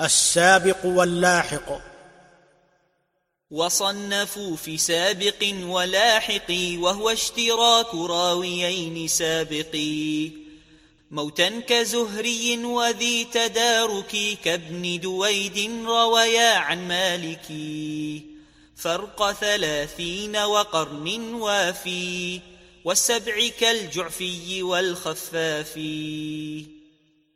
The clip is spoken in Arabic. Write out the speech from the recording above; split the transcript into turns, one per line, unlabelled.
السابق واللاحق.
وصنفوا في سابق ولاحق وهو اشتراك راويين سابقي موتا كزهري وذي تدارك كابن دويد رويا عن مالكي فرق ثلاثين وقرن وافي والسبع كالجعفي والخفافي.